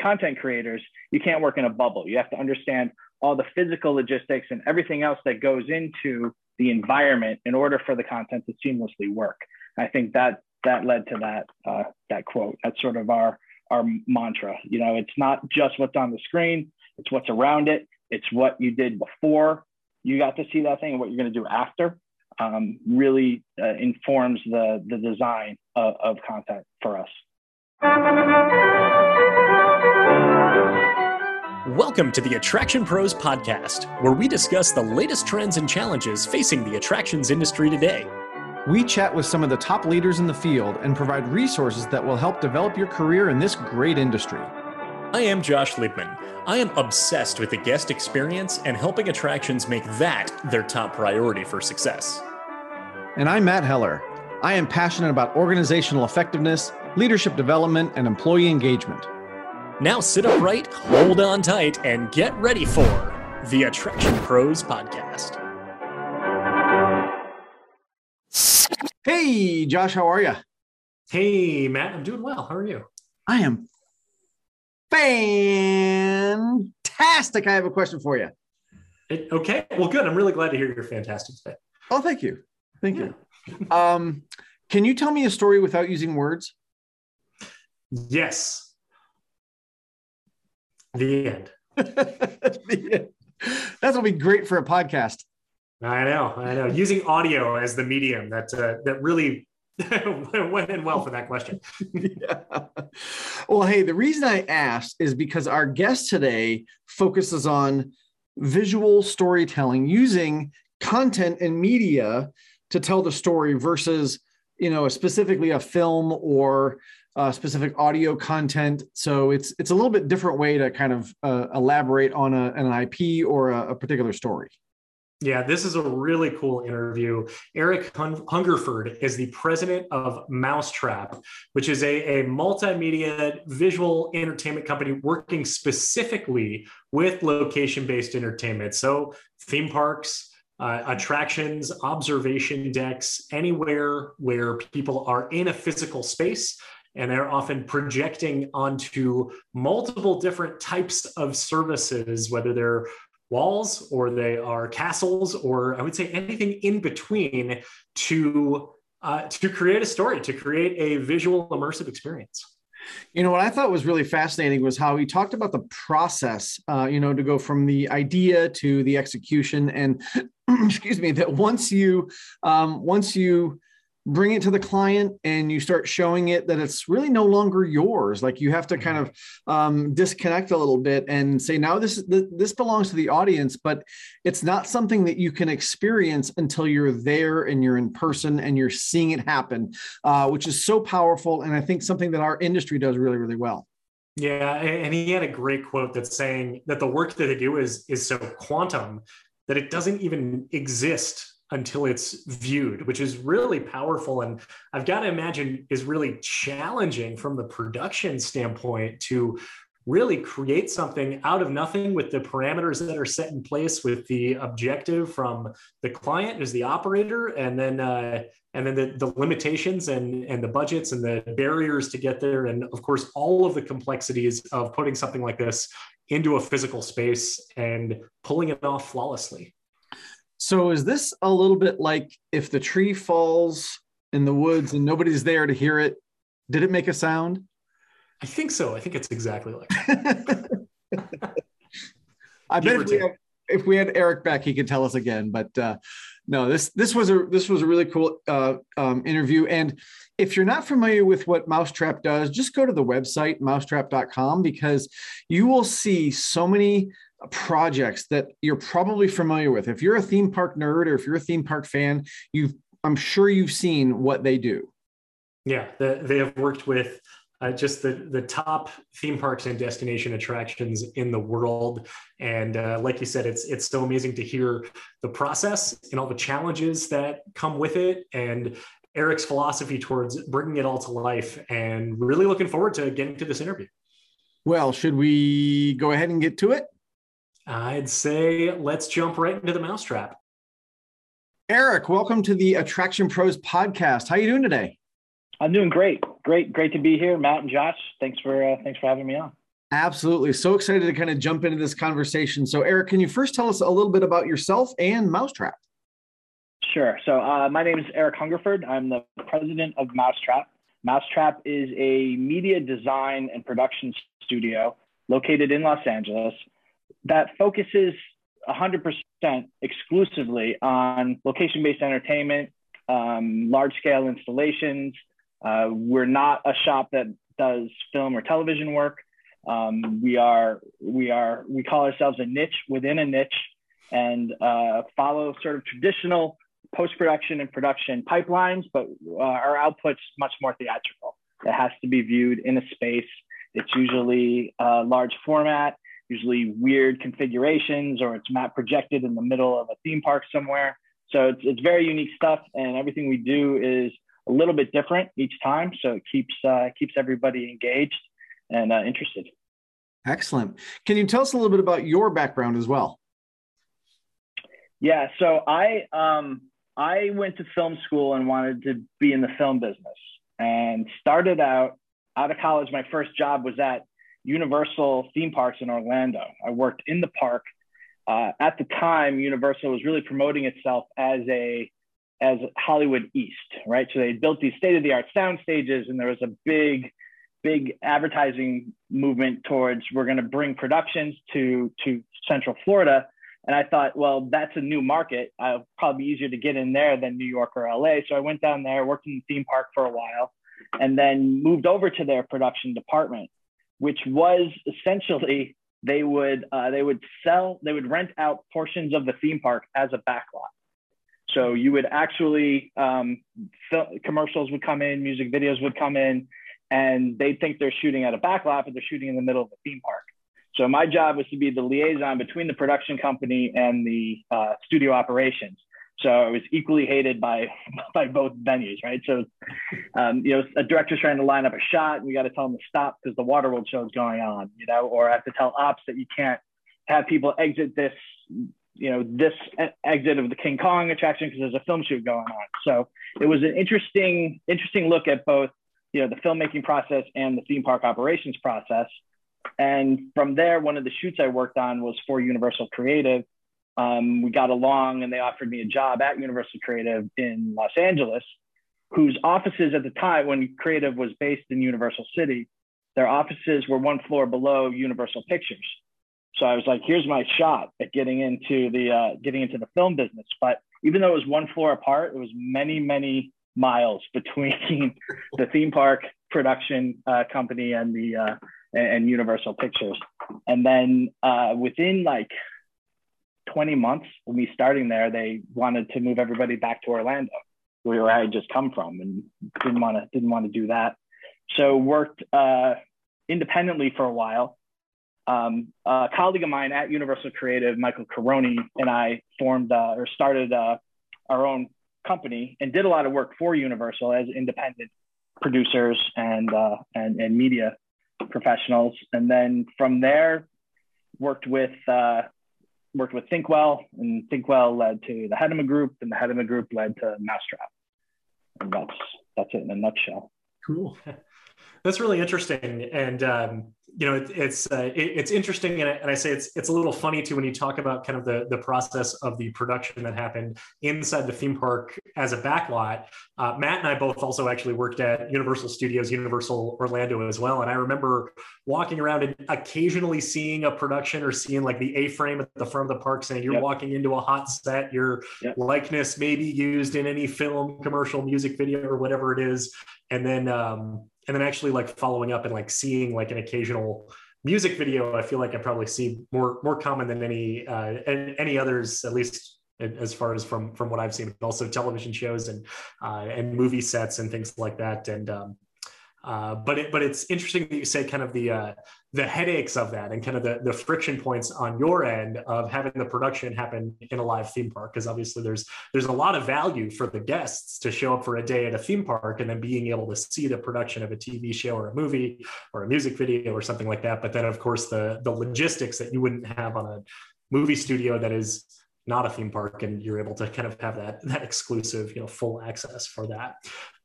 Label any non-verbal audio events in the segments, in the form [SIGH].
content creators, you can't work in a bubble. You have to understand all the physical logistics and everything else that goes into the environment in order for the content to seamlessly work. I think that that led to that uh, that quote. That's sort of our our mantra. You know, it's not just what's on the screen; it's what's around it. It's what you did before you got to see that thing and what you're going to do after. Um, really uh, informs the the design of, of content for us. Welcome to the Attraction Pros Podcast, where we discuss the latest trends and challenges facing the attractions industry today. We chat with some of the top leaders in the field and provide resources that will help develop your career in this great industry. I am Josh Liebman. I am obsessed with the guest experience and helping attractions make that their top priority for success. And I'm Matt Heller. I am passionate about organizational effectiveness, leadership development, and employee engagement. Now sit upright, hold on tight, and get ready for the Attraction Pros Podcast. Hey, Josh, how are you? Hey, Matt, I'm doing well. How are you? I am fantastic. I have a question for you. It, okay. Well, good. I'm really glad to hear you're fantastic today. Oh, thank you. Thank yeah. you. Um, can you tell me a story without using words? Yes. The end. [LAUGHS] the end. That's gonna be great for a podcast. I know, I know. Using audio as the medium that uh, that really [LAUGHS] went in well for that question. [LAUGHS] yeah. Well, hey, the reason I asked is because our guest today focuses on visual storytelling using content and media to tell the story versus you know specifically a film or uh, specific audio content. So it's it's a little bit different way to kind of uh, elaborate on a, an IP or a, a, particular story. Yeah, this is a really cool interview. Eric Hungerford is the president of Mousetrap, which is a, a multimedia visual entertainment company working specifically with location based entertainment. So, theme parks, uh, attractions, observation decks, anywhere where people are in a physical space and they're often projecting onto multiple different types of services, whether they're walls or they are castles or I would say anything in between to uh, to create a story, to create a visual immersive experience. You know what I thought was really fascinating was how he talked about the process. Uh, you know, to go from the idea to the execution, and [CLEARS THROAT] excuse me, that once you um, once you bring it to the client and you start showing it that it's really no longer yours. Like you have to kind of um, disconnect a little bit and say now this this belongs to the audience but it's not something that you can experience until you're there and you're in person and you're seeing it happen uh, which is so powerful and i think something that our industry does really really well. Yeah and he had a great quote that's saying that the work that they do is is so quantum that it doesn't even exist until it's viewed, which is really powerful. And I've got to imagine is really challenging from the production standpoint to really create something out of nothing with the parameters that are set in place with the objective from the client as the operator and then uh, and then the, the limitations and and the budgets and the barriers to get there and of course all of the complexities of putting something like this into a physical space and pulling it off flawlessly so is this a little bit like if the tree falls in the woods and nobody's there to hear it, did it make a sound? I think so. I think it's exactly like [LAUGHS] I bet if we, had, if we, had, Eric back, he could tell us again. But uh, no, this this was a this was a really cool uh, um, interview. And if you're not familiar with what Mousetrap does, just go to the website mousetrap.com because you will see so many projects that you're probably familiar with. If you're a theme park nerd or if you're a theme park fan, you've I'm sure you've seen what they do. Yeah, the, they have worked with uh, just the the top theme parks and destination attractions in the world. And uh, like you said, it's it's so amazing to hear the process and all the challenges that come with it, and Eric's philosophy towards bringing it all to life. And really looking forward to getting to this interview. Well, should we go ahead and get to it? I'd say let's jump right into the mousetrap. Eric, welcome to the Attraction Pros podcast. How are you doing today? I'm doing great. Great, great to be here, Matt and Josh. Thanks for uh, thanks for having me on. Absolutely. So excited to kind of jump into this conversation. So, Eric, can you first tell us a little bit about yourself and Mousetrap? Sure. So, uh, my name is Eric Hungerford. I'm the president of Mousetrap. Mousetrap is a media design and production studio located in Los Angeles that focuses 100% exclusively on location based entertainment, um, large scale installations. Uh, we're not a shop that does film or television work. Um, we are we are we call ourselves a niche within a niche, and uh, follow sort of traditional post production and production pipelines, but uh, our output's much more theatrical. It has to be viewed in a space. It's usually a large format, usually weird configurations, or it's map projected in the middle of a theme park somewhere. So it's, it's very unique stuff, and everything we do is a little bit different each time. So it keeps uh, keeps everybody engaged and uh, interested. Excellent. Can you tell us a little bit about your background as well? Yeah, so I um, I went to film school and wanted to be in the film business, and started out out of college. My first job was at Universal theme parks in Orlando. I worked in the park. Uh, at the time, Universal was really promoting itself as a as Hollywood East, right? So they built these state of the art sound stages, and there was a big big advertising movement towards we're going to bring productions to to Central Florida. And I thought, well, that's a new market. I'll probably be easier to get in there than New York or LA. So I went down there, worked in the theme park for a while, and then moved over to their production department, which was essentially they would uh, they would sell they would rent out portions of the theme park as a backlot. So you would actually um, commercials would come in, music videos would come in, and they'd think they're shooting at a backlot, but they're shooting in the middle of a theme park. So my job was to be the liaison between the production company and the uh, studio operations. So I was equally hated by [LAUGHS] by both venues, right? So, um, you know, a director's trying to line up a shot, and we got to tell them to stop because the Waterworld show is going on, you know, or I have to tell ops that you can't have people exit this, you know, this exit of the King Kong attraction because there's a film shoot going on. So it was an interesting, interesting look at both you know, the filmmaking process and the theme park operations process. And from there, one of the shoots I worked on was for Universal Creative. Um, we got along and they offered me a job at Universal Creative in Los Angeles, whose offices at the time when Creative was based in Universal City, their offices were one floor below Universal Pictures. So I was like, here's my shot at getting into the uh, getting into the film business. But even though it was one floor apart, it was many, many miles [LAUGHS] between the theme park production uh, company and the uh, and Universal Pictures. And then uh, within like 20 months of me starting there, they wanted to move everybody back to Orlando, where I had just come from, and didn't want to didn't want to do that. So worked uh, independently for a while. Um, a colleague of mine at Universal Creative, Michael Caroni, and I formed uh, or started uh, our own company and did a lot of work for Universal as independent producers and uh, and, and media professionals. And then from there, worked with uh, worked with Thinkwell, and Thinkwell led to the Hettema Group, and the Hettema Group led to Mousetrap. And that's that's it in a nutshell. Cool. [LAUGHS] That's really interesting, and um, you know, it, it's uh, it, it's interesting, and I, and I, say it's it's a little funny too when you talk about kind of the the process of the production that happened inside the theme park as a backlot. Uh, Matt and I both also actually worked at Universal Studios, Universal Orlando as well, and I remember walking around and occasionally seeing a production or seeing like the A-frame at the front of the park saying you're yep. walking into a hot set, your yep. likeness may be used in any film, commercial, music video, or whatever it is, and then. Um, and then actually like following up and like seeing like an occasional music video i feel like i probably see more more common than any uh any others at least as far as from from what i've seen also television shows and uh and movie sets and things like that. And um uh, but it, but it's interesting that you say kind of the uh, the headaches of that and kind of the, the friction points on your end of having the production happen in a live theme park because obviously there's there's a lot of value for the guests to show up for a day at a theme park and then being able to see the production of a TV show or a movie or a music video or something like that. But then of course the the logistics that you wouldn't have on a movie studio that is not a theme park and you're able to kind of have that that exclusive you know full access for that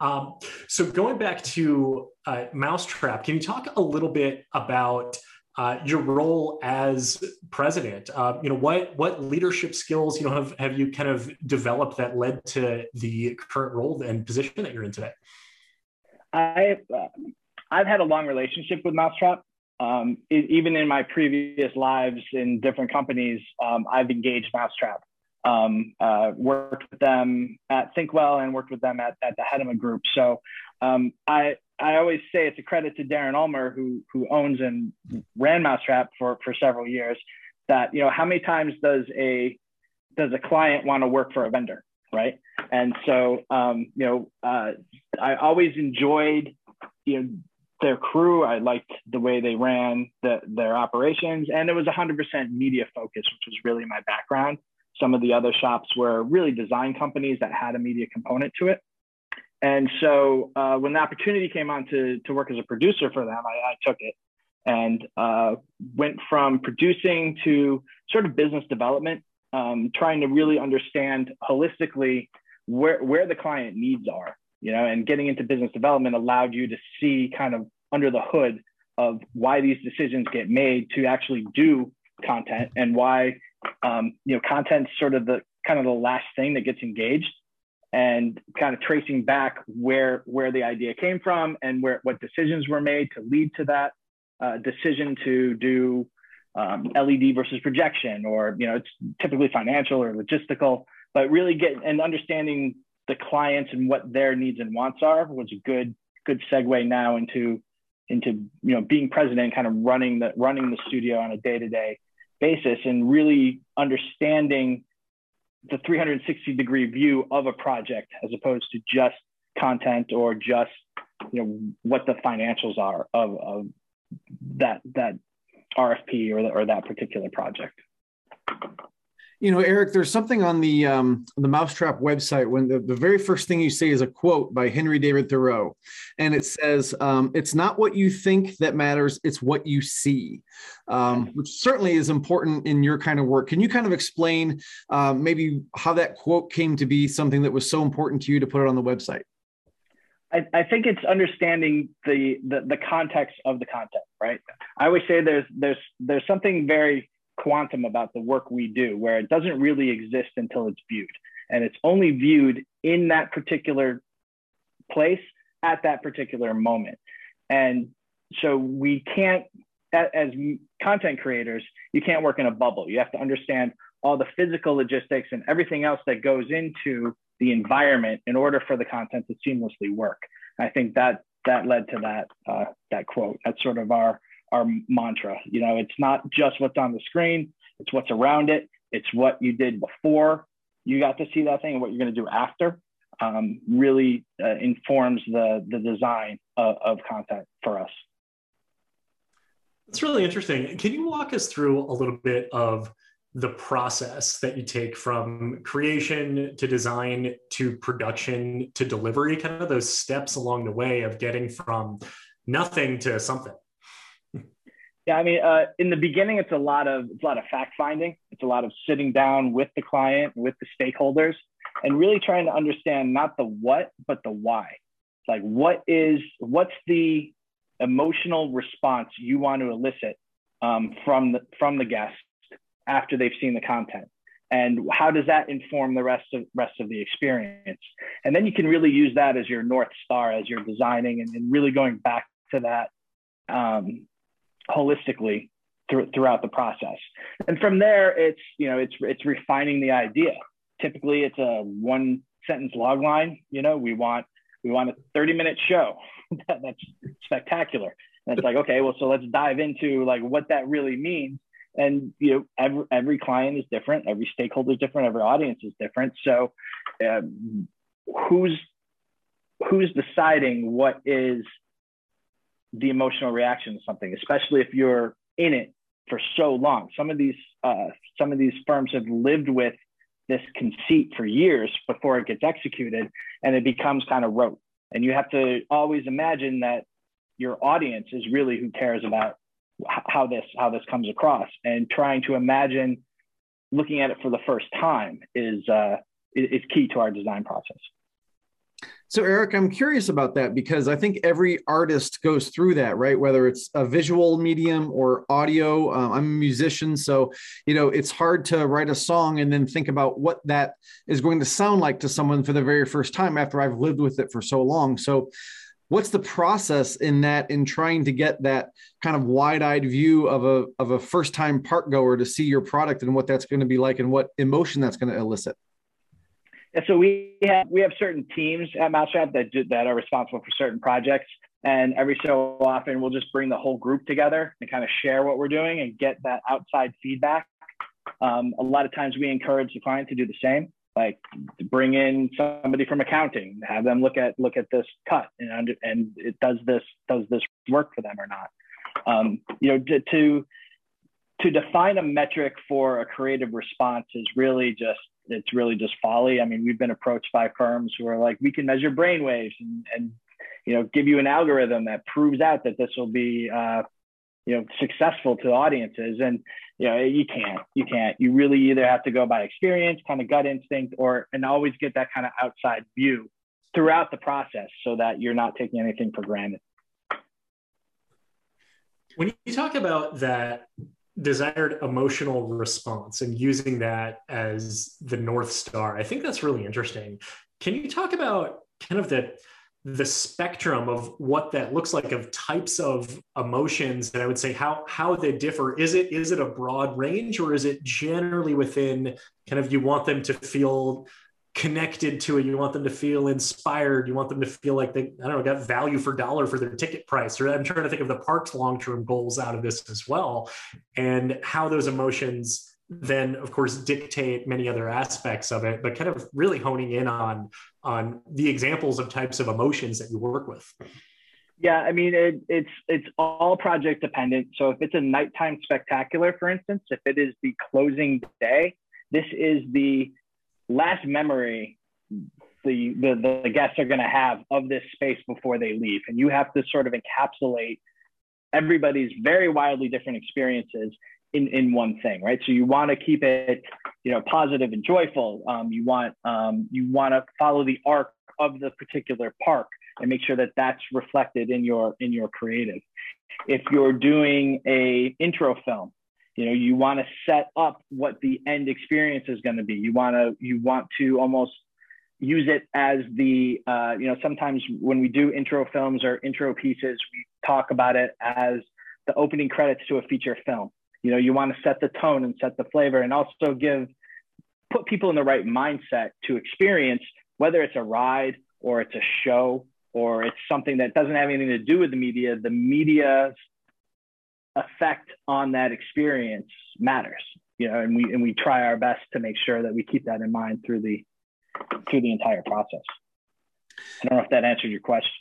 um, so going back to uh, mousetrap can you talk a little bit about uh, your role as president. Uh, you know, what what leadership skills you know have have you kind of developed that led to the current role and position that you're in today? I uh, I've had a long relationship with Mousetrap. Um, it, even in my previous lives in different companies, um, I've engaged Mousetrap. Um, uh, worked with them at Thinkwell and worked with them at, at the Hettema Group. So um, I I always say it's a credit to Darren Ulmer, who who owns and ran Mousetrap for for several years. That you know, how many times does a does a client want to work for a vendor, right? And so um, you know, uh, I always enjoyed you know their crew. I liked the way they ran the, their operations, and it was 100% media focused, which was really my background. Some of the other shops were really design companies that had a media component to it. And so uh, when the opportunity came on to, to work as a producer for them, I, I took it and uh, went from producing to sort of business development, um, trying to really understand holistically where, where the client needs are, you know, and getting into business development allowed you to see kind of under the hood of why these decisions get made to actually do content and why, um, you know, content's sort of the kind of the last thing that gets engaged and kind of tracing back where where the idea came from and where what decisions were made to lead to that uh, decision to do um, LED versus projection, or you know, it's typically financial or logistical, but really get and understanding the clients and what their needs and wants are was a good good segue now into into you know being president, kind of running the running the studio on a day to day basis, and really understanding the 360 degree view of a project as opposed to just content or just you know what the financials are of, of that that RFP or, the, or that particular project you know, Eric, there's something on the um, the Mousetrap website when the, the very first thing you say is a quote by Henry David Thoreau, and it says, um, "It's not what you think that matters; it's what you see," um, which certainly is important in your kind of work. Can you kind of explain uh, maybe how that quote came to be something that was so important to you to put it on the website? I, I think it's understanding the, the the context of the content, right? I always say there's there's there's something very quantum about the work we do, where it doesn't really exist until it's viewed. And it's only viewed in that particular place at that particular moment. And so we can't, as content creators, you can't work in a bubble. You have to understand all the physical logistics and everything else that goes into the environment in order for the content to seamlessly work. I think that that led to that uh, that quote. That's sort of our our mantra. You know, it's not just what's on the screen, it's what's around it, it's what you did before you got to see that thing and what you're going to do after. Um, really uh, informs the the design of, of content for us. That's really interesting. Can you walk us through a little bit of the process that you take from creation to design to production to delivery, kind of those steps along the way of getting from nothing to something? Yeah, I mean, uh, in the beginning, it's a lot of it's a lot of fact finding. It's a lot of sitting down with the client, with the stakeholders, and really trying to understand not the what, but the why. Like, what is what's the emotional response you want to elicit um, from the from the guest after they've seen the content, and how does that inform the rest of rest of the experience? And then you can really use that as your north star as you're designing, and, and really going back to that um, holistically th- throughout the process. And from there, it's you know it's it's refining the idea. Typically, it's a one sentence log line. You know, we want we want a 30 minute show [LAUGHS] that's spectacular. And it's like, okay, well, so let's dive into like what that really means. And you know, every every client is different, every stakeholder is different, every audience is different. So, um, who's who's deciding what is the emotional reaction to something, especially if you're in it for so long. Some of these uh, some of these firms have lived with this conceit for years before it gets executed, and it becomes kind of rote. And you have to always imagine that your audience is really who cares about how this how this comes across, and trying to imagine looking at it for the first time is uh, is key to our design process. So, Eric, I'm curious about that because I think every artist goes through that, right? Whether it's a visual medium or audio. Um, I'm a musician, so you know it's hard to write a song and then think about what that is going to sound like to someone for the very first time after I've lived with it for so long. So, what's the process in that in trying to get that kind of wide-eyed view of a of a first-time park goer to see your product and what that's going to be like and what emotion that's going to elicit? And so we have we have certain teams at Mousetrap that do, that are responsible for certain projects, and every so often we'll just bring the whole group together and kind of share what we're doing and get that outside feedback. Um, a lot of times we encourage the client to do the same, like bring in somebody from accounting, have them look at look at this cut and and it does this does this work for them or not. Um, you know, to to define a metric for a creative response is really just it's really just folly. I mean, we've been approached by firms who are like, we can measure brain waves and, and you know, give you an algorithm that proves out that this will be, uh, you know, successful to audiences. And, you know, you can't, you can't, you really either have to go by experience, kind of gut instinct, or, and always get that kind of outside view throughout the process so that you're not taking anything for granted. When you talk about that desired emotional response and using that as the north star. I think that's really interesting. Can you talk about kind of the the spectrum of what that looks like of types of emotions? And i would say how how they differ. Is it is it a broad range or is it generally within kind of you want them to feel connected to it. You want them to feel inspired. You want them to feel like they, I don't know, got value for dollar for their ticket price. Or I'm trying to think of the park's long term goals out of this as well, and how those emotions then of course dictate many other aspects of it but kind of really honing in on on the examples of types of emotions that you work with yeah i mean it, it's it's all project dependent so if it's a nighttime spectacular for instance if it is the closing day this is the last memory the, the, the guests are going to have of this space before they leave. And you have to sort of encapsulate everybody's very wildly different experiences in, in one thing, right? So you want to keep it, you know, positive and joyful. Um, you want um, you want to follow the arc of the particular park and make sure that that's reflected in your in your creative. If you're doing a intro film, you know you want to set up what the end experience is going to be. You want to you want to almost use it as the uh, you know sometimes when we do intro films or intro pieces we talk about it as the opening credits to a feature film. You know you want to set the tone and set the flavor and also give put people in the right mindset to experience whether it's a ride or it's a show or it's something that doesn't have anything to do with the media. The media's effect on that experience matters you know and we and we try our best to make sure that we keep that in mind through the through the entire process. I don't know if that answered your question.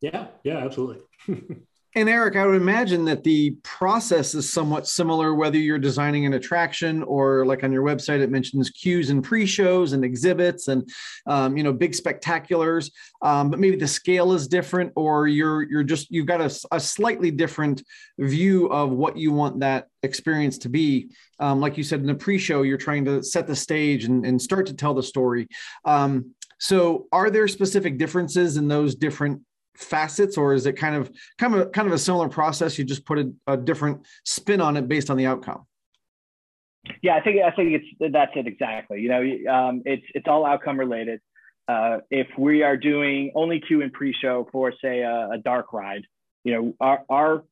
Yeah yeah absolutely [LAUGHS] And Eric, I would imagine that the process is somewhat similar, whether you're designing an attraction or like on your website, it mentions queues and pre-shows and exhibits and um, you know big spectaculars. Um, but maybe the scale is different, or you're you're just you've got a, a slightly different view of what you want that experience to be. Um, like you said in the pre-show, you're trying to set the stage and, and start to tell the story. Um, so, are there specific differences in those different facets or is it kind of kind of kind of a similar process? You just put a, a different spin on it based on the outcome. Yeah i think i think it's that's it exactly. You know um, it's it's all outcome related. Uh, if we are doing only queue and pre-show for say a, a dark ride you know our our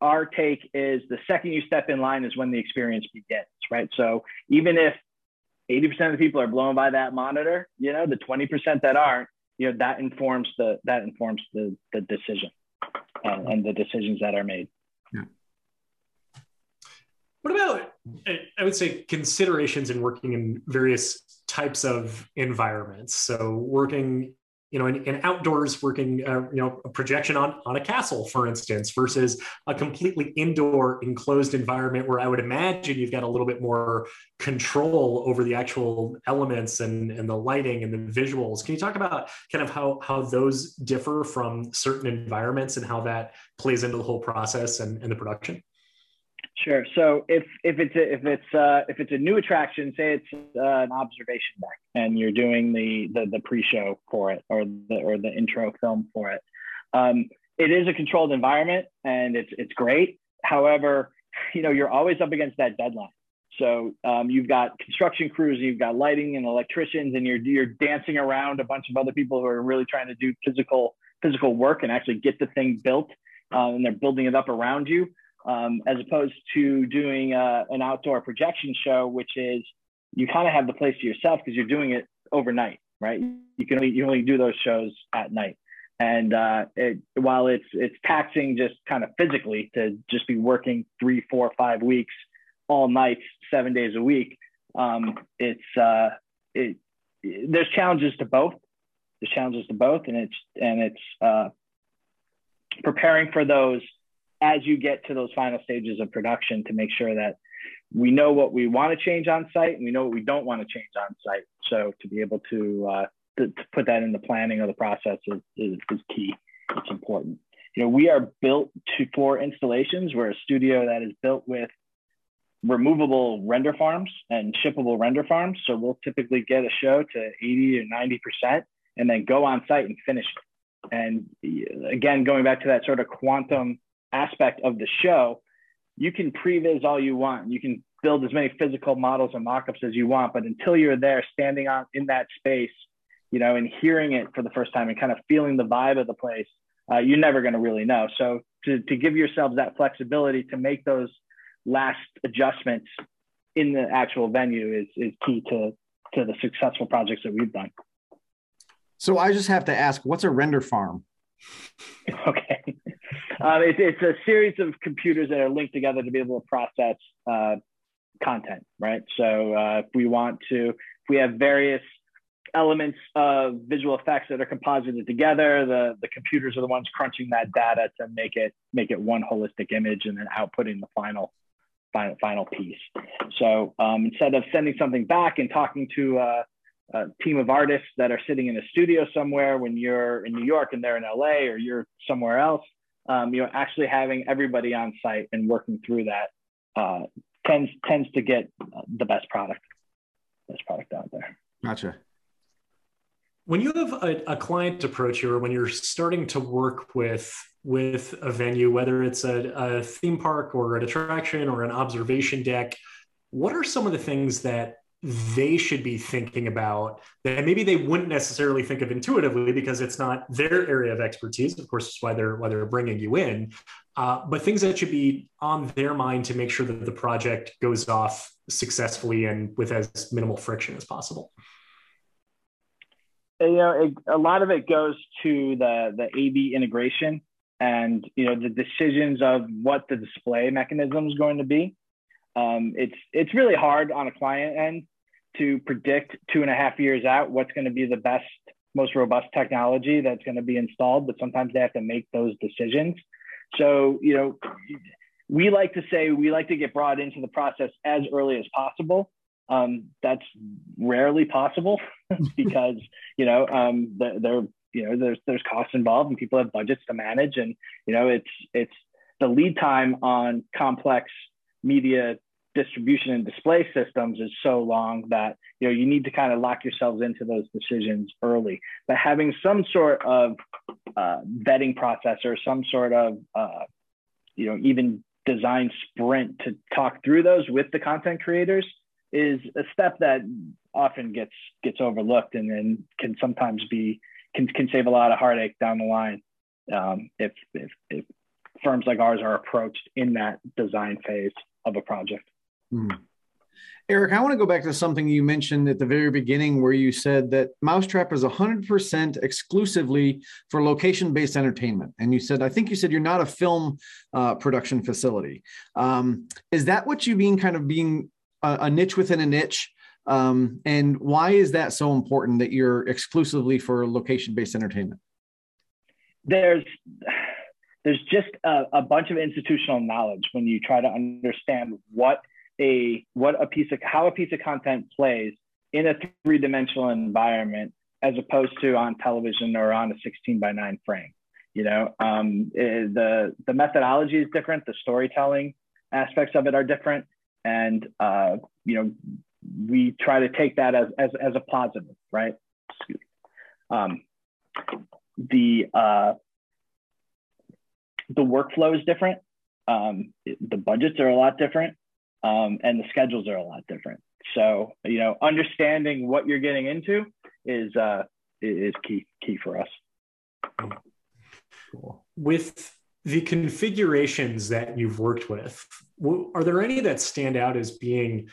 our take is the second you step in line is when the experience begins right? So even if 80% of the people are blown by that monitor you know the 20% that aren't you know that informs the that informs the the decision uh, and the decisions that are made yeah. what about i would say considerations in working in various types of environments so working you know, in, in outdoors working, uh, you know, a projection on, on a castle, for instance, versus a completely indoor enclosed environment where I would imagine you've got a little bit more control over the actual elements and, and the lighting and the visuals. Can you talk about kind of how, how those differ from certain environments and how that plays into the whole process and, and the production? Sure. So if if it's a, if it's uh, if it's a new attraction, say it's uh, an observation deck, and you're doing the the, the pre-show for it or the or the intro film for it, um, it is a controlled environment and it's it's great. However, you know you're always up against that deadline. So um, you've got construction crews, and you've got lighting and electricians, and you're you're dancing around a bunch of other people who are really trying to do physical physical work and actually get the thing built, uh, and they're building it up around you um, as opposed to doing uh, an outdoor projection show, which is you kind of have the place to yourself because you're doing it overnight, right? You can only you only do those shows at night, and uh, it, while it's it's taxing just kind of physically to just be working three, four, five weeks, all nights, seven days a week, um, it's uh, it, there's challenges to both. There's challenges to both, and it's and it's uh, preparing for those as you get to those final stages of production to make sure that we know what we want to change on site and we know what we don't want to change on site. So to be able to, uh, to, to, put that in the planning of the process is, is, is, key. It's important. You know, we are built to for installations. We're a studio that is built with removable render farms and shippable render farms. So we'll typically get a show to 80 or 90% and then go on site and finish it. And again, going back to that sort of quantum aspect of the show, you can previs all you want. You can build as many physical models and mockups as you want, but until you're there standing on in that space, you know, and hearing it for the first time and kind of feeling the vibe of the place, uh, you're never going to really know. So to, to give yourselves that flexibility to make those last adjustments in the actual venue is, is key to, to the successful projects that we've done. So I just have to ask, what's a render farm? [LAUGHS] Okay. Um, it, it's a series of computers that are linked together to be able to process uh, content, right? So uh, if we want to, if we have various elements of visual effects that are composited together, the, the computers are the ones crunching that data to make it make it one holistic image and then outputting the final final, final piece. So um, instead of sending something back and talking to uh, a team of artists that are sitting in a studio somewhere when you're in New York and they're in LA or you're somewhere else, um, you know, actually having everybody on site and working through that uh, tends tends to get the best product, best product out there. Gotcha. When you have a, a client approach you, or when you're starting to work with with a venue, whether it's a, a theme park or an attraction or an observation deck, what are some of the things that they should be thinking about that maybe they wouldn't necessarily think of intuitively because it's not their area of expertise. Of course, it's why they're why they're bringing you in. Uh, but things that should be on their mind to make sure that the project goes off successfully and with as minimal friction as possible. You know, it, a lot of it goes to the the AV integration and you know the decisions of what the display mechanism is going to be. Um, it's it's really hard on a client end to predict two and a half years out what's going to be the best, most robust technology that's going to be installed. But sometimes they have to make those decisions. So you know, we like to say we like to get brought into the process as early as possible. Um, that's rarely possible [LAUGHS] because you know um, there you know there's there's costs involved and people have budgets to manage and you know it's it's the lead time on complex media distribution and display systems is so long that you know you need to kind of lock yourselves into those decisions early but having some sort of uh, vetting process or some sort of uh, you know even design sprint to talk through those with the content creators is a step that often gets gets overlooked and then can sometimes be can, can save a lot of heartache down the line um, if, if, if firms like ours are approached in that design phase of a project. Hmm. Eric, I want to go back to something you mentioned at the very beginning where you said that Mousetrap is 100% exclusively for location based entertainment. And you said, I think you said you're not a film uh, production facility. Um, is that what you mean, kind of being a, a niche within a niche? Um, and why is that so important that you're exclusively for location based entertainment? There's there's just a, a bunch of institutional knowledge when you try to understand what a what a piece of how a piece of content plays in a three-dimensional environment as opposed to on television or on a 16 by 9 frame you know? Um, eh, the the methodology is different. The storytelling aspects of it are different, and uh, you know we try to take that as as, as a positive, right? Um, the uh, the workflow is different. Um, the budgets are a lot different, um, and the schedules are a lot different. So you know, understanding what you're getting into is uh, is key key for us. Cool. With the configurations that you've worked with, are there any that stand out as being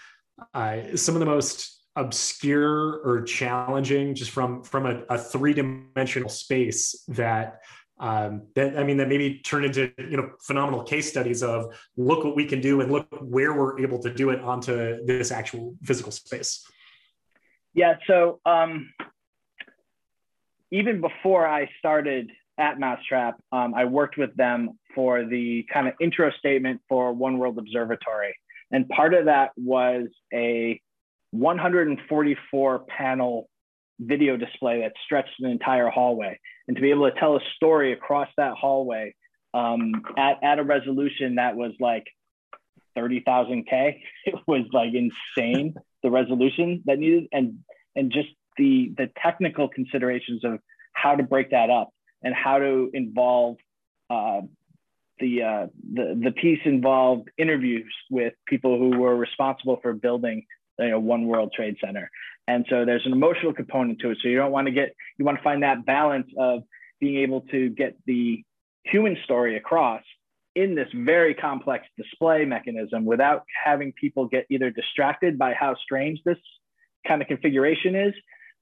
uh, some of the most obscure or challenging, just from from a, a three dimensional space that um, that I mean that maybe turn into you know phenomenal case studies of look what we can do and look where we're able to do it onto this actual physical space. Yeah. So um, even before I started at Mousetrap, um, I worked with them for the kind of intro statement for One World Observatory, and part of that was a 144 panel video display that stretched an entire hallway and to be able to tell a story across that hallway um, at, at a resolution that was like 30,000K, [LAUGHS] it was like insane, [LAUGHS] the resolution that needed and, and just the, the technical considerations of how to break that up and how to involve uh, the, uh, the, the piece involved interviews with people who were responsible for building you know, One World Trade Center. And so there's an emotional component to it. So you don't want to get, you want to find that balance of being able to get the human story across in this very complex display mechanism without having people get either distracted by how strange this kind of configuration is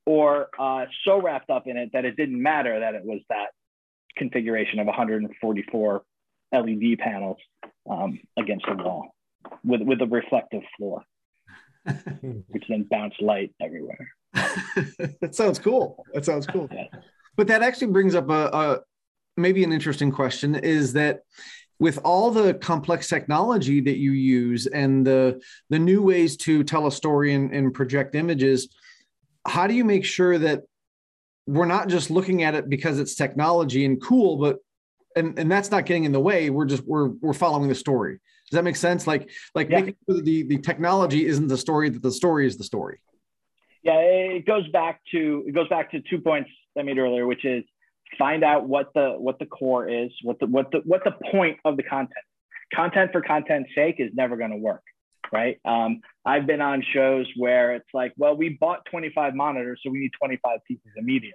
or uh, so wrapped up in it that it didn't matter that it was that configuration of 144 LED panels um, against the wall with, with a reflective floor. [LAUGHS] which then bounce light everywhere. that sounds cool. That sounds cool. Yeah. But that actually brings up a, a maybe an interesting question is that with all the complex technology that you use and the the new ways to tell a story and, and project images, how do you make sure that we're not just looking at it because it's technology and cool, but and, and that's not getting in the way. We're just we're we're following the story. Does that make sense? Like, like yeah. making sure the the technology isn't the story; that the story is the story. Yeah, it goes back to it goes back to two points I made earlier, which is find out what the what the core is, what the what the what the point of the content. Content for content's sake is never going to work, right? Um, I've been on shows where it's like, well, we bought 25 monitors, so we need 25 pieces of media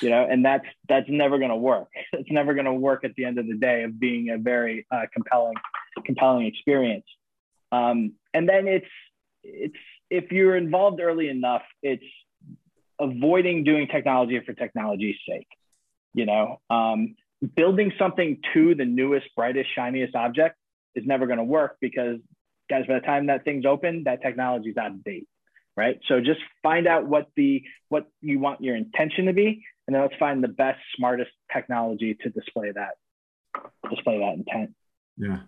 you know and that's that's never going to work. [LAUGHS] It's never going to work at the end of the day of being a very uh, compelling compelling experience. Um, and then it's it's if you're involved early enough it's avoiding doing technology for technology's sake you know? Um, building something to the newest brightest shiniest object is never going to work because guys by the time that thing's open that technology is out of date right? So just find out what the what you want your intention to be and then let's find the best smartest technology to display that display that intent. Yeah.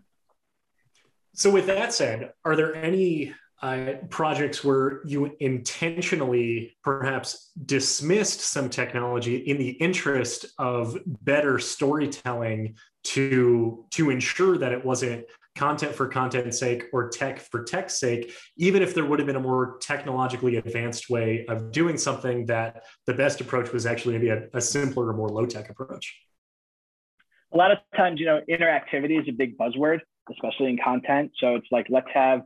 So with that said are there any uh, projects where you intentionally perhaps dismissed some technology in the interest of better storytelling to to ensure that it wasn't content for content's sake or tech for tech's sake, even if there would have been a more technologically advanced way of doing something that the best approach was actually maybe a, a simpler or more low tech approach? A lot of times, you know, interactivity is a big buzzword, especially in content. So it's like, let's have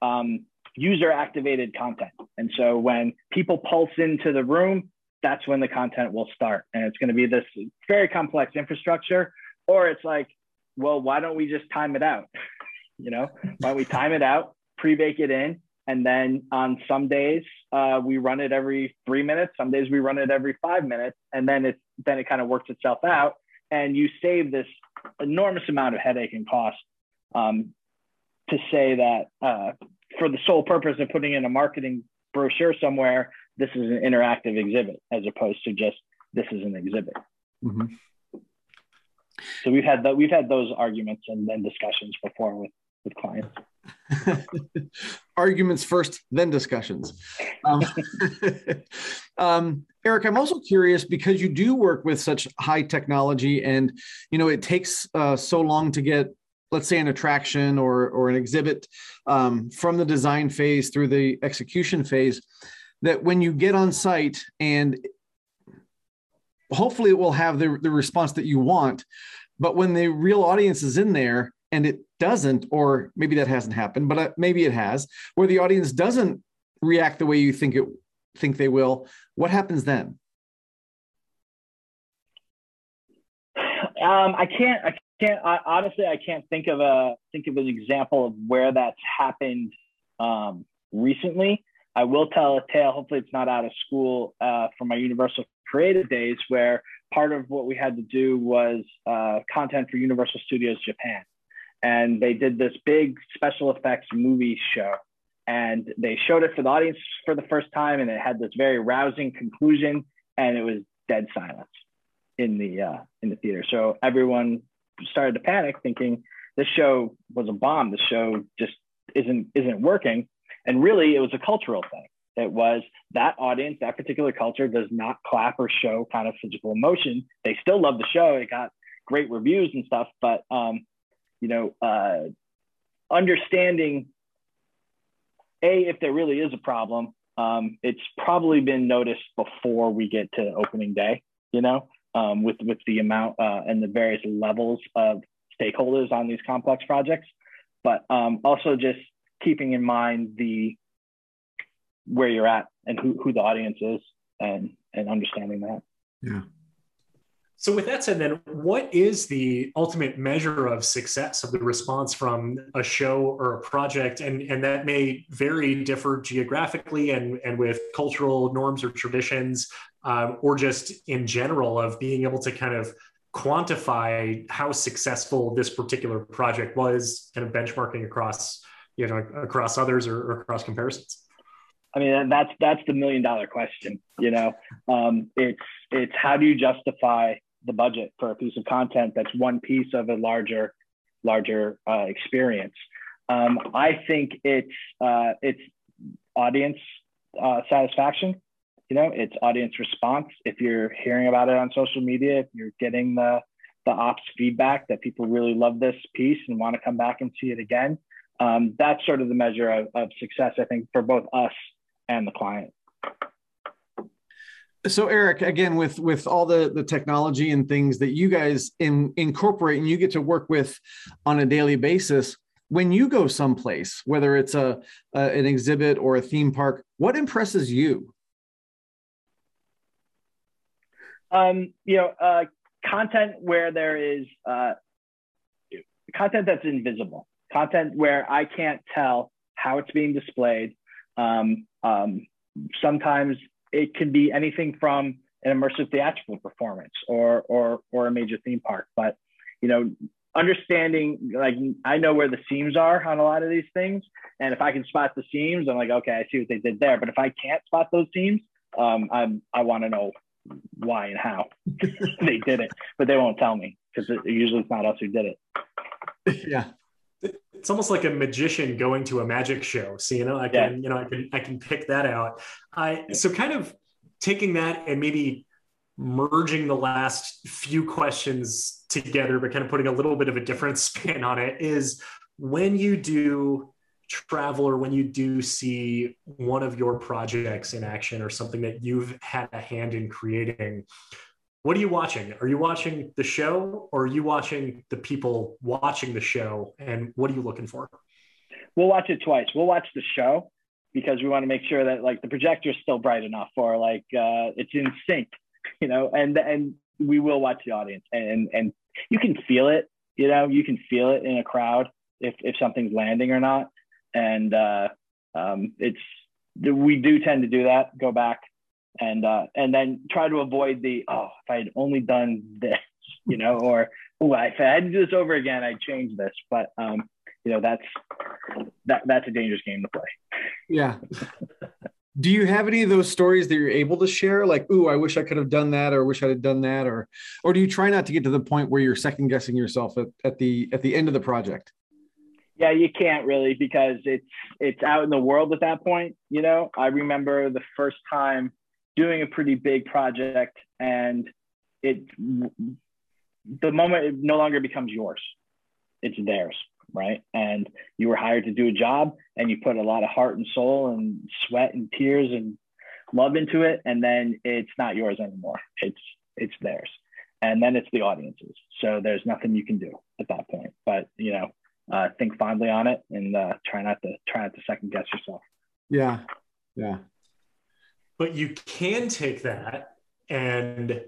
um, user activated content. And so when people pulse into the room, that's when the content will start. And it's going to be this very complex infrastructure. Or it's like, well, why don't we just time it out? [LAUGHS] you know, why don't we time it out, pre-bake it in, and then on some days uh, we run it every three minutes. Some days we run it every five minutes, and then it's then it kind of works itself out, and you save this enormous amount of headache and cost. Um, to say that uh, for the sole purpose of putting in a marketing brochure somewhere, this is an interactive exhibit as opposed to just this is an exhibit. Mm-hmm. So we've had the, we've had those arguments and then discussions before with with clients. [LAUGHS] arguments first, then discussions. Um, [LAUGHS] um, Eric, I'm also curious because you do work with such high technology, and you know it takes uh, so long to get let's say an attraction or or an exhibit um, from the design phase through the execution phase that when you get on site and hopefully it will have the, the response that you want but when the real audience is in there and it doesn't or maybe that hasn't happened but uh, maybe it has where the audience doesn't react the way you think it think they will what happens then? Um, i can't i can't I, honestly i can't think of a think of an example of where that's happened um, recently i will tell a tale hopefully it's not out of school uh, from my universal creative days where part of what we had to do was uh, content for universal studios japan. And they did this big special effects movie show. And they showed it for the audience for the first time and it had this very rousing conclusion and it was dead silence in the uh, in the theater. So everyone started to panic thinking this show was a bomb. The show just isn't isn't working and really it was a cultural thing. It was that audience that particular culture does not clap or show kind of physical emotion. They still love the show. It got great reviews and stuff but um, you know uh, understanding a if there really is a problem um, it's probably been noticed before we get to opening day you know um, with with the amount uh, and the various levels of stakeholders on these complex projects. But um, also just keeping in mind the where you're at and who, who the audience is and and understanding that yeah so, with that said, then, what is the ultimate measure of success of the response from a show or a project? And, and that may vary, differ geographically and, and with cultural norms or traditions, um, or just in general of being able to kind of quantify how successful this particular project was, kind of benchmarking across, you know, across others or, or across comparisons. I mean, that's that's the million dollar question. You know, um, it's it's how do you justify the budget for a piece of content that's one piece of a larger larger uh, experience. Um, I think it's uh, it's audience uh, satisfaction. You know, it's audience response. If you're hearing about it on social media, if you're getting the the ops feedback that people really love this piece and want to come back and see it again, um, that's sort of the measure of, of success. I think for both us and the client so eric again with with all the the technology and things that you guys in, incorporate and you get to work with on a daily basis when you go someplace whether it's a, a an exhibit or a theme park what impresses you um you know uh content where there is uh content that's invisible content where i can't tell how it's being displayed um, um sometimes it can be anything from an immersive theatrical performance or or or a major theme park. But you know, understanding like I know where the seams are on a lot of these things, and if I can spot the seams, I'm like, okay, I see what they did there. But if I can't spot those seams, um, I'm I want to know why and how [LAUGHS] they did it, but they won't tell me because usually it's not us who did it. [LAUGHS] Yeah, it's almost like a magician going to a magic show. So you know, I can yeah. you know I can I can pick that out. I so kind of taking that and maybe merging the last few questions together, but kind of putting a little bit of a different [LAUGHS] spin on it is when you do travel or when you do see one of your projects in action or something that you've had a hand in creating what are you watching? Are you watching the show or are you watching the people watching the show? And what are you looking for? We'll watch it twice. We'll watch the show because we want to make sure that like the projector is still bright enough or like uh, it's in sync, [LAUGHS] you know, and and we will watch the audience and and you can feel it, you know, you can feel it in a crowd if if something's landing or not. And uh, um, it's we do tend to do that. Go back and uh, and then try to avoid the oh if I had only done this you know [LAUGHS] or oh if I had to do this over again I'd change this but um, you know that's that that's a dangerous game to play. Yeah. do you have any of those stories that you're able to share like ooh i wish i could have done that or wish i had done that or or do you try not to get to the point where you're second guessing yourself at, at the at the end of the project yeah you can't really because it's it's out in the world at that point you know i remember the first time doing a pretty big project and it the moment it no longer becomes yours it's theirs, right? And you were hired to do a job and you put a lot of heart and soul and sweat and tears and love into it. And then it's not yours anymore. It's, it's theirs. And then it's the audiences. So there's nothing you can do at that point. But, you know, uh, think fondly on it and uh, try not to try not to second guess yourself. Yeah. Yeah. But you can take that and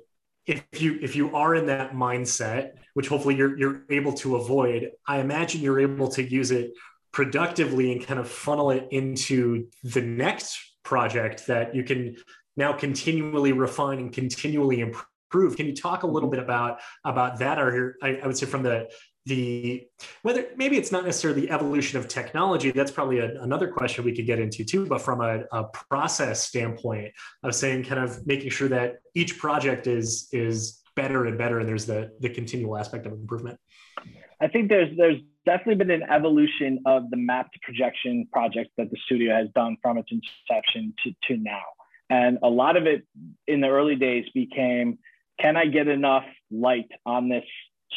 if you if you are in that mindset, which hopefully you're you're able to avoid, I imagine you're able to use it productively and kind of funnel it into the next project that you can now continually refine and continually improve. Can you talk a little bit about about that? Or I, I would say from the the whether maybe it's not necessarily the evolution of technology that's probably a, another question we could get into too but from a, a, process standpoint of saying kind of making sure that each project is is better and better and there's the the continual aspect of improvement. I think there's there's definitely been an evolution of the mapped projection project that the studio has done from its inception to, to now. And a lot of it in the early days became can i get enough light on this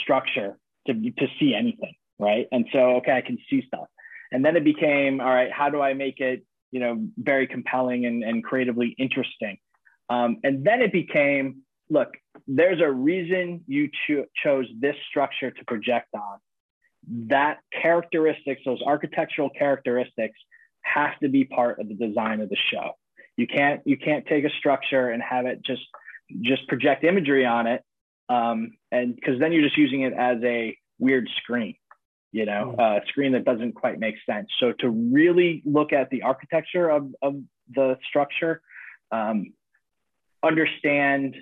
structure to, to see anything, right? And so, okay, I can see stuff. And then it became, all right, how do I make it, you know, very compelling and, and creatively interesting? Um, and then it became, look, there's a reason you cho- chose this structure to project on. That characteristics, those architectural characteristics, have to be part of the design of the show. You can't you can't take a structure and have it just just project imagery on it um, and because then you're just using it as a weird screen you know a screen that doesn't quite make sense. So to really look at the architecture of, of the structure um, understand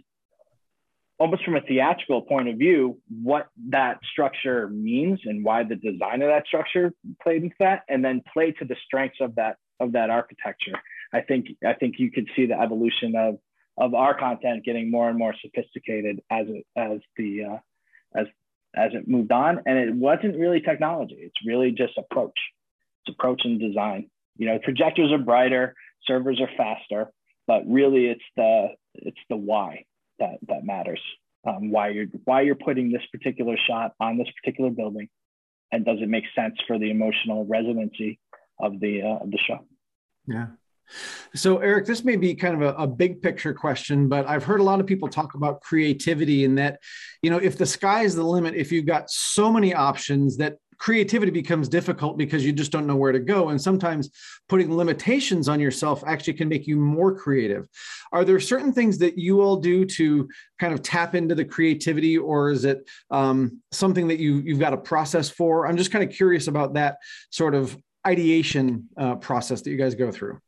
almost from a theatrical point of view what that structure means and why the design of that structure played into that and then play to the strengths of that of that architecture. I think i think you could see the evolution of of our content getting more and more sophisticated as it as the uh, as as it moved on. And it wasn't really technology. It's really just approach. It's approach and design. You know projectors are brighter servers are faster but really it's the it's the why that that matters um, why you're why you're putting this particular shot on this particular building. And does it make sense for the emotional residency of the uh, of the show? Yeah so, Eric, this may be kind of a, a, big picture question, but I've heard a lot of people talk about creativity and that, you know, if the sky is the limit, if you've got so many options that creativity becomes difficult because you just don't know where to go. And sometimes putting limitations on yourself actually can make you more creative. Are there certain things that you all do to kind of tap into the creativity, or is it um, something that you, you've got a process for? I'm just kind of curious about that sort of ideation uh, process that you guys go through.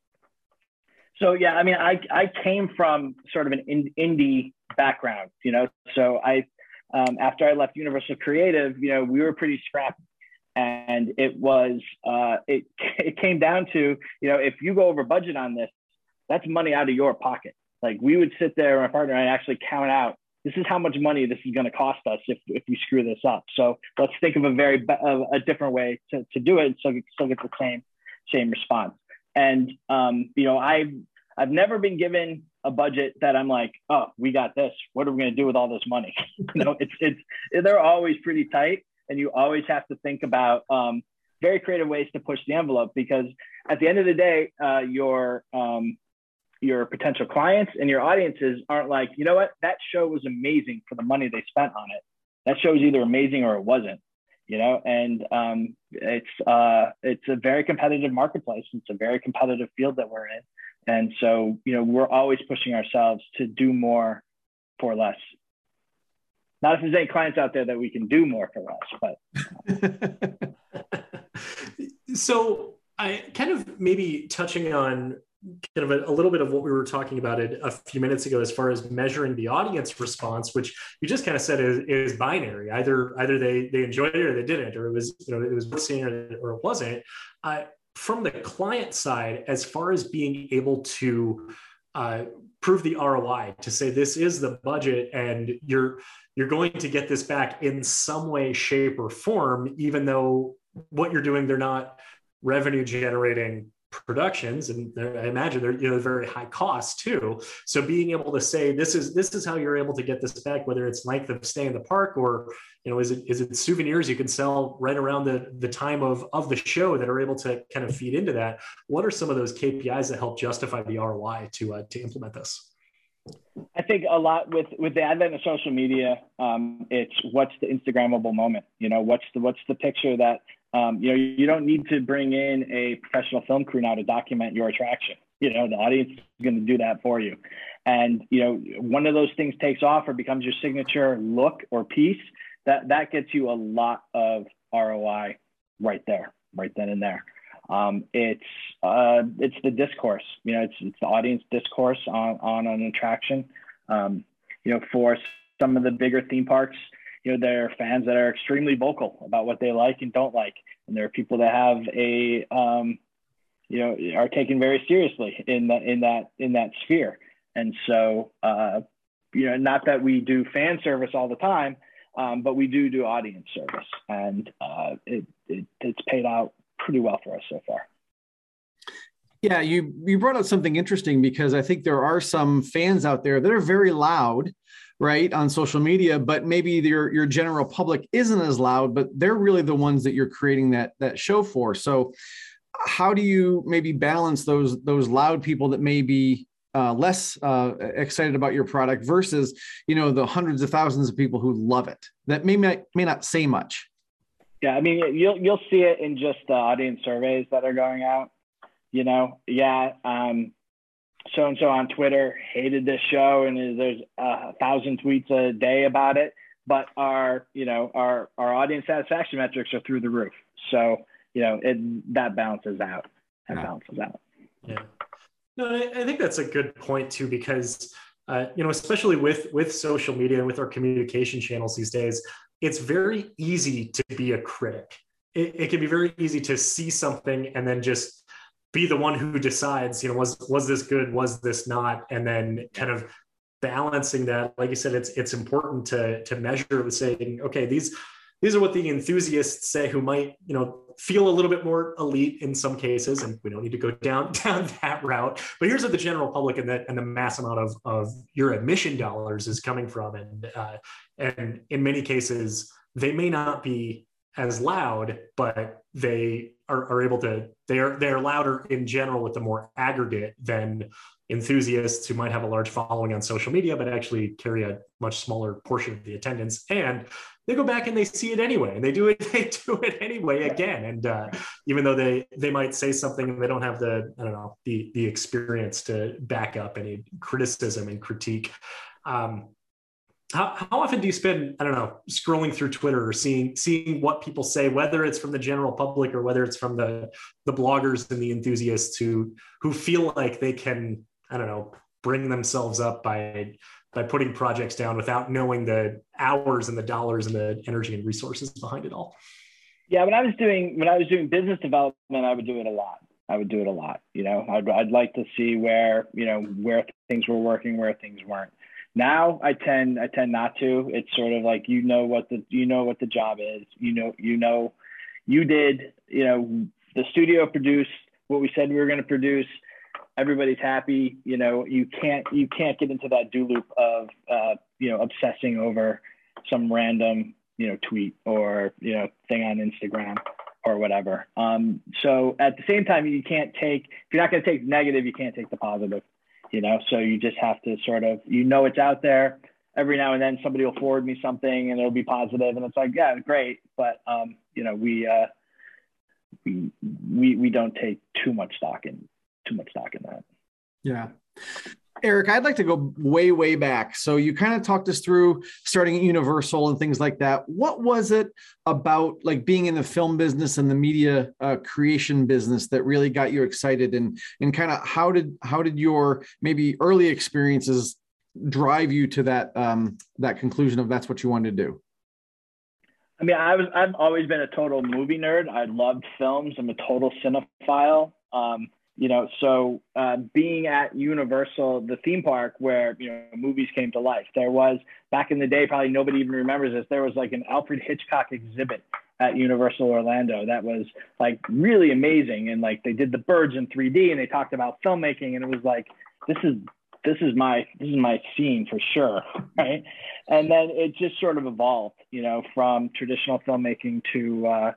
So yeah, I mean, I I came from sort of an indie background, you know. So I, um, after I left Universal Creative, you know, we were pretty scrappy, and it was uh, it [LAUGHS] it came down to you know if you go over budget on this, that's money out of your pocket. Like we would sit there, my partner and I actually count out. This is how much money this is going to cost us if, if we screw this up. So let's think of a very a different way to, to do it, so we still get the same same response. And um, you know, I I've never been given a budget that I'm like, oh, we got this. What are we going to do with all this money? [LAUGHS] you know, it's it's they're always pretty tight, and you always have to think about um, very creative ways to push the envelope because at the end of the day, uh, your um, your potential clients and your audiences aren't like, you know what, that show was amazing for the money they spent on it. That show was either amazing or it wasn't you know and um, it's uh, it's a very competitive marketplace. It's a very competitive field that we're in. And so you know we're always pushing ourselves to do more for less. Not if there's any clients out there that we can do more for less but. [LAUGHS] So i kind of maybe touching on kind of a, a, little bit of what we were talking about it a few minutes ago as far as measuring the audience response which you just kind of said is, is binary. Either either they they enjoyed it or they didn't or it was you know it was seeing or, or it wasn't. Uh, from the client side as far as being able to uh, prove the roi to say this is the budget and you're you're going to get this back in some way shape or form even though what you're doing they're not revenue generating productions and i imagine they're you know very high cost too so being able to say this is this is how you're able to get this back whether it's length of stay in the park or you know is it is it souvenirs you can sell right around the the time of of the show that are able to kind of feed into that what are some of those kpis that help justify the roi to uh, to implement this I think a lot with with the advent of social media, um, it's what's the Instagrammable moment. You know, what's the what's the picture that um, you know you don't need to bring in a professional film crew now to document your attraction. You know, the audience is going to do that for you. And you know, one of those things takes off or becomes your signature look or piece. That that gets you a lot of ROI right there, right then and there. Um, it's uh, it's the discourse. You know, it's it's the audience discourse on on an attraction. Um, you know, for some of the bigger theme parks, you know, there are fans that are extremely vocal about what they like and don't like, and there are people that have a um, you know are taken very seriously in that in that in that sphere. And so, uh, you know, not that we do fan service all the time, um, but we do do audience service, and uh, it, it it's paid out pretty well for us so far. Yeah, you you brought up something interesting because I think there are some fans out there that are very loud, right, on social media, but maybe your your general public isn't as loud, but they're really the ones that you're creating that that show for. So, how do you maybe balance those those loud people that may be uh, less uh, excited about your product versus you know the hundreds of thousands of people who love it that may may, may not say much yeah, I mean, you'll you'll see it in just the audience surveys that are going out. You know, yeah, um, so and so on Twitter hated this show, and there's a thousand tweets a day about it. But our, you know, our our audience satisfaction metrics are through the roof. So you know, it that balances out. That yeah. balances out. Yeah. No, I, I think that's a good point too, because uh, you know, especially with with social media and with our communication channels these days, it's very easy to be a critic. It, it can be very easy to see something and then just be the one who decides, you know, was was this good, was this not, and then kind of balancing that. Like you said, it's it's important to to measure with saying, okay, these these are what the enthusiasts say who might, you know, feel a little bit more elite in some cases, and we don't need to go down [LAUGHS] down that route. But here's what the general public and the and the mass amount of of your admission dollars is coming from, and uh, and in many cases they may not be as loud, but they are, are able to they are they're louder in general with the more aggregate than enthusiasts who might have a large following on social media but actually carry a much smaller portion of the attendance. And they go back and they see it anyway and they do it [LAUGHS] they do it anyway again. And uh, even though they they might say something and they don't have the i don't know the the experience to back up any criticism and critique um, how, how often do you spend i don't know scrolling through twitter or seeing seeing what people say whether it's from the general public or whether it's from the the bloggers and the enthusiasts who who feel like they can i don't know bring themselves up by by putting projects down without knowing the hours and the dollars and the energy and resources behind it all? Yeah when i was doing when i was doing business development i would do it a lot. I would do it a lot you know? I'd, I'd like to see where you know where things were working where things weren't now i tend i tend not to it's sort of like you know what the you know what the job is you know you know you did you know the studio produced what we said we were going to produce everybody's happy. You know, you can't you can't get into that do loop of uh, you know obsessing over some random you know tweet or you know thing on Instagram or whatever. Um, so at the same time, you can't take if you're not going to take negative, you can't take the positive. You know, so you just have to sort of you know it's out there. Every now and then, somebody will forward me something, and it'll be positive, and it's like, yeah, great. But um, you know, we uh, we we we don't take too much stock in too much stock in that. Yeah. Eric, I'd like to go way, way back. So you kind of talked us through starting at Universal and things like that. What was it about like being in the film business and the media uh, creation business that really got you excited and and kind of how did how did your maybe early experiences drive you to that um, that conclusion of that's what you wanted to do? I mean, I was I've always been a total movie nerd. I loved films. I'm a total cinephile. Um, you know so uh, being at universal the theme park where you know movies came to life there was back in the day probably nobody even remembers this there was like an alfred hitchcock exhibit at Universal Orlando that was like really amazing. And like they did the birds in 3D and they talked about filmmaking and it was like, this is this is my this is my scene for sure. [LAUGHS] Right. And then it just sort of evolved, you know, from traditional filmmaking to uh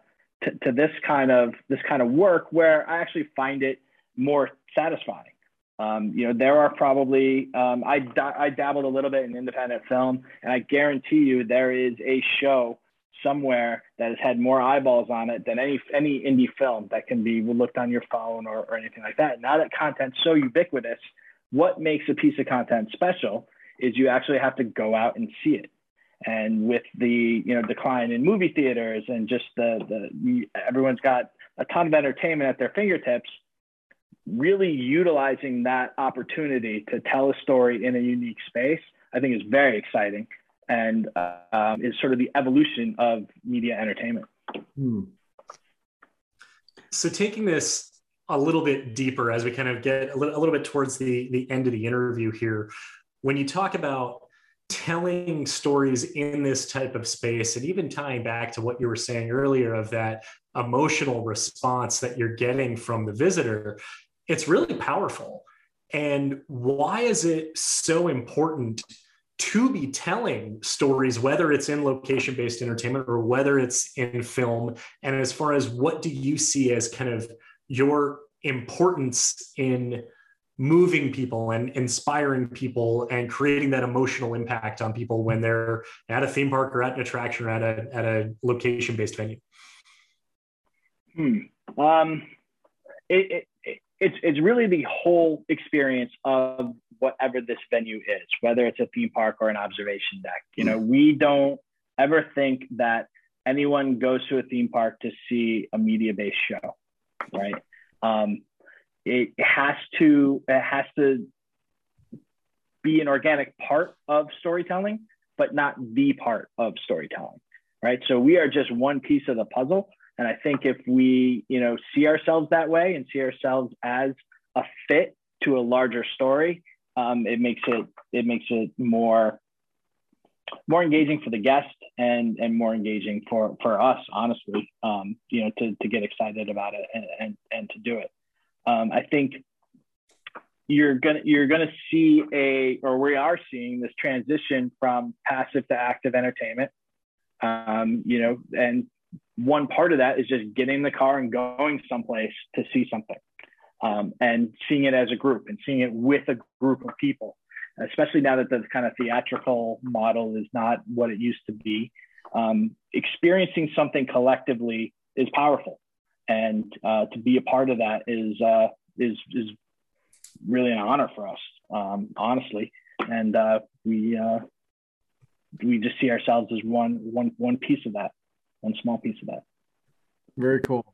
to, to this kind of this kind of work where I actually find it more satisfying. Um, you know, there are probably um, I, I dabbled a little bit in independent film, and I guarantee you there is a show somewhere that has had more eyeballs on it than any any indie film that can be looked on your phone or, or anything like that. Now that content's so ubiquitous, what makes a piece of content special is you actually have to go out and see it. And with the you know decline in movie theaters and just the the everyone's got a ton of entertainment at their fingertips, really utilizing that opportunity to tell a story in a unique space, I think is very exciting and uh, um, is sort of the evolution of media entertainment. Hmm. So, taking this a little bit deeper as we kind of get a little, a little bit towards the, the end of the interview here, when you talk about telling stories in this type of space and even tying back to what you were saying earlier of that emotional response that you're getting from the visitor it's really powerful and why is it so important to be telling stories, whether it's in location based entertainment or whether it's in film? And as far as what do you see as kind of your importance in moving people and inspiring people and creating that emotional impact on people when they're at a theme park or at an attraction or at a, at a location based venue? Hmm. Um, it, it, it's, it's really the whole experience of whatever this venue is, whether it's a theme park or an observation deck. You know, we don't ever think that anyone goes to a theme park to see a media based show, right? Um, it has to it has to be an organic part of storytelling, but not the part of storytelling, right? So we are just one piece of the puzzle. And I think if we, you know, see ourselves that way and see ourselves as a fit to a larger story, um, it makes it it makes it more more engaging for the guest and and more engaging for for us honestly um, you know to, to get excited about it and and, and to do it. Um, i think you're gonna you're gonna see a or we are seeing this transition from passive to active entertainment. Um, you know and one part of that is just getting in the car and going someplace to see something um, and seeing it as a group and seeing it with a group of people, especially now that the kind of theatrical model is not what it used to be. Um, experiencing something collectively is powerful, and uh, to be a part of that is uh, is is really an honor for us, um, honestly. And uh, we uh, we just see ourselves as one one one piece of that, one small piece of that. Very cool.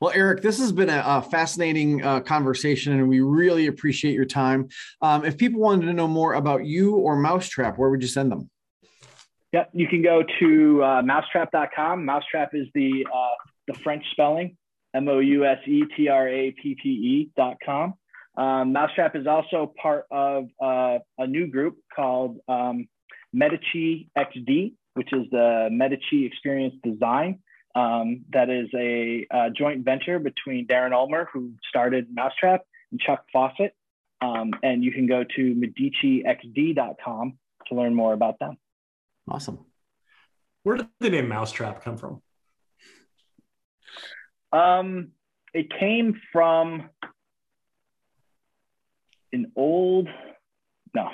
Well, Eric, this has been a, a fascinating uh, conversation, and we really appreciate your time. Um, if people wanted to know more about you or Mousetrappe, where would you send them? Yep, you can go to uh, mousetrappe.com. Mousetrappe is the uh, the French spelling, M O U S E T R A P P E.com. Um, Mousetrappe is also part of uh, a new group called um, Medici XD, which is the Medici Experience Design. Um, that is a, a, joint venture between Darren Ulmer, who started Mousetrappe, and Chuck Fawcett. Um, and you can go to medicixd.com to learn more about them. Awesome. Where did the name Mousetrappe come from? Um, it came from an old, no,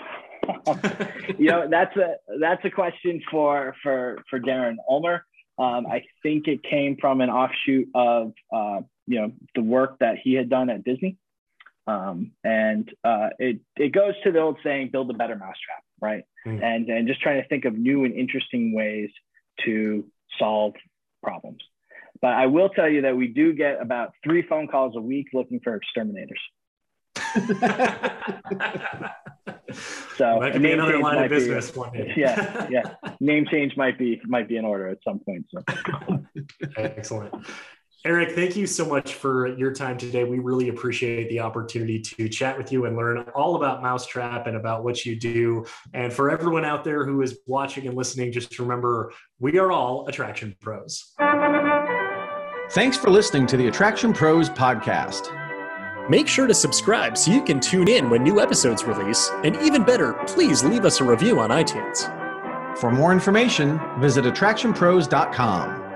[LAUGHS] you know, that's a, that's a question for, for, for Darren Ulmer. Um, I think it came from an offshoot of uh, you know the work that he had done at Disney, um, and uh, it it goes to the old saying, "Build a better mousetrap," right? Mm. And and just trying to think of new and interesting ways to solve problems. But I will tell you that we do get about three phone calls a week looking for exterminators. So that could be another line of business be, one day. yeah, yeah. Name change might be might be in order at some point. So. Excellent. Eric, thank you so much for your time today. We really appreciate the opportunity to chat with you and learn all about Mousetrappe and about what you do. And for everyone out there who is watching and listening, just remember we are all attraction pros. Thanks for listening to the Attraction Pros podcast. Make sure to subscribe so you can tune in when new episodes release. And even better, please leave us a review on iTunes. For more information, visit attractionpros.com.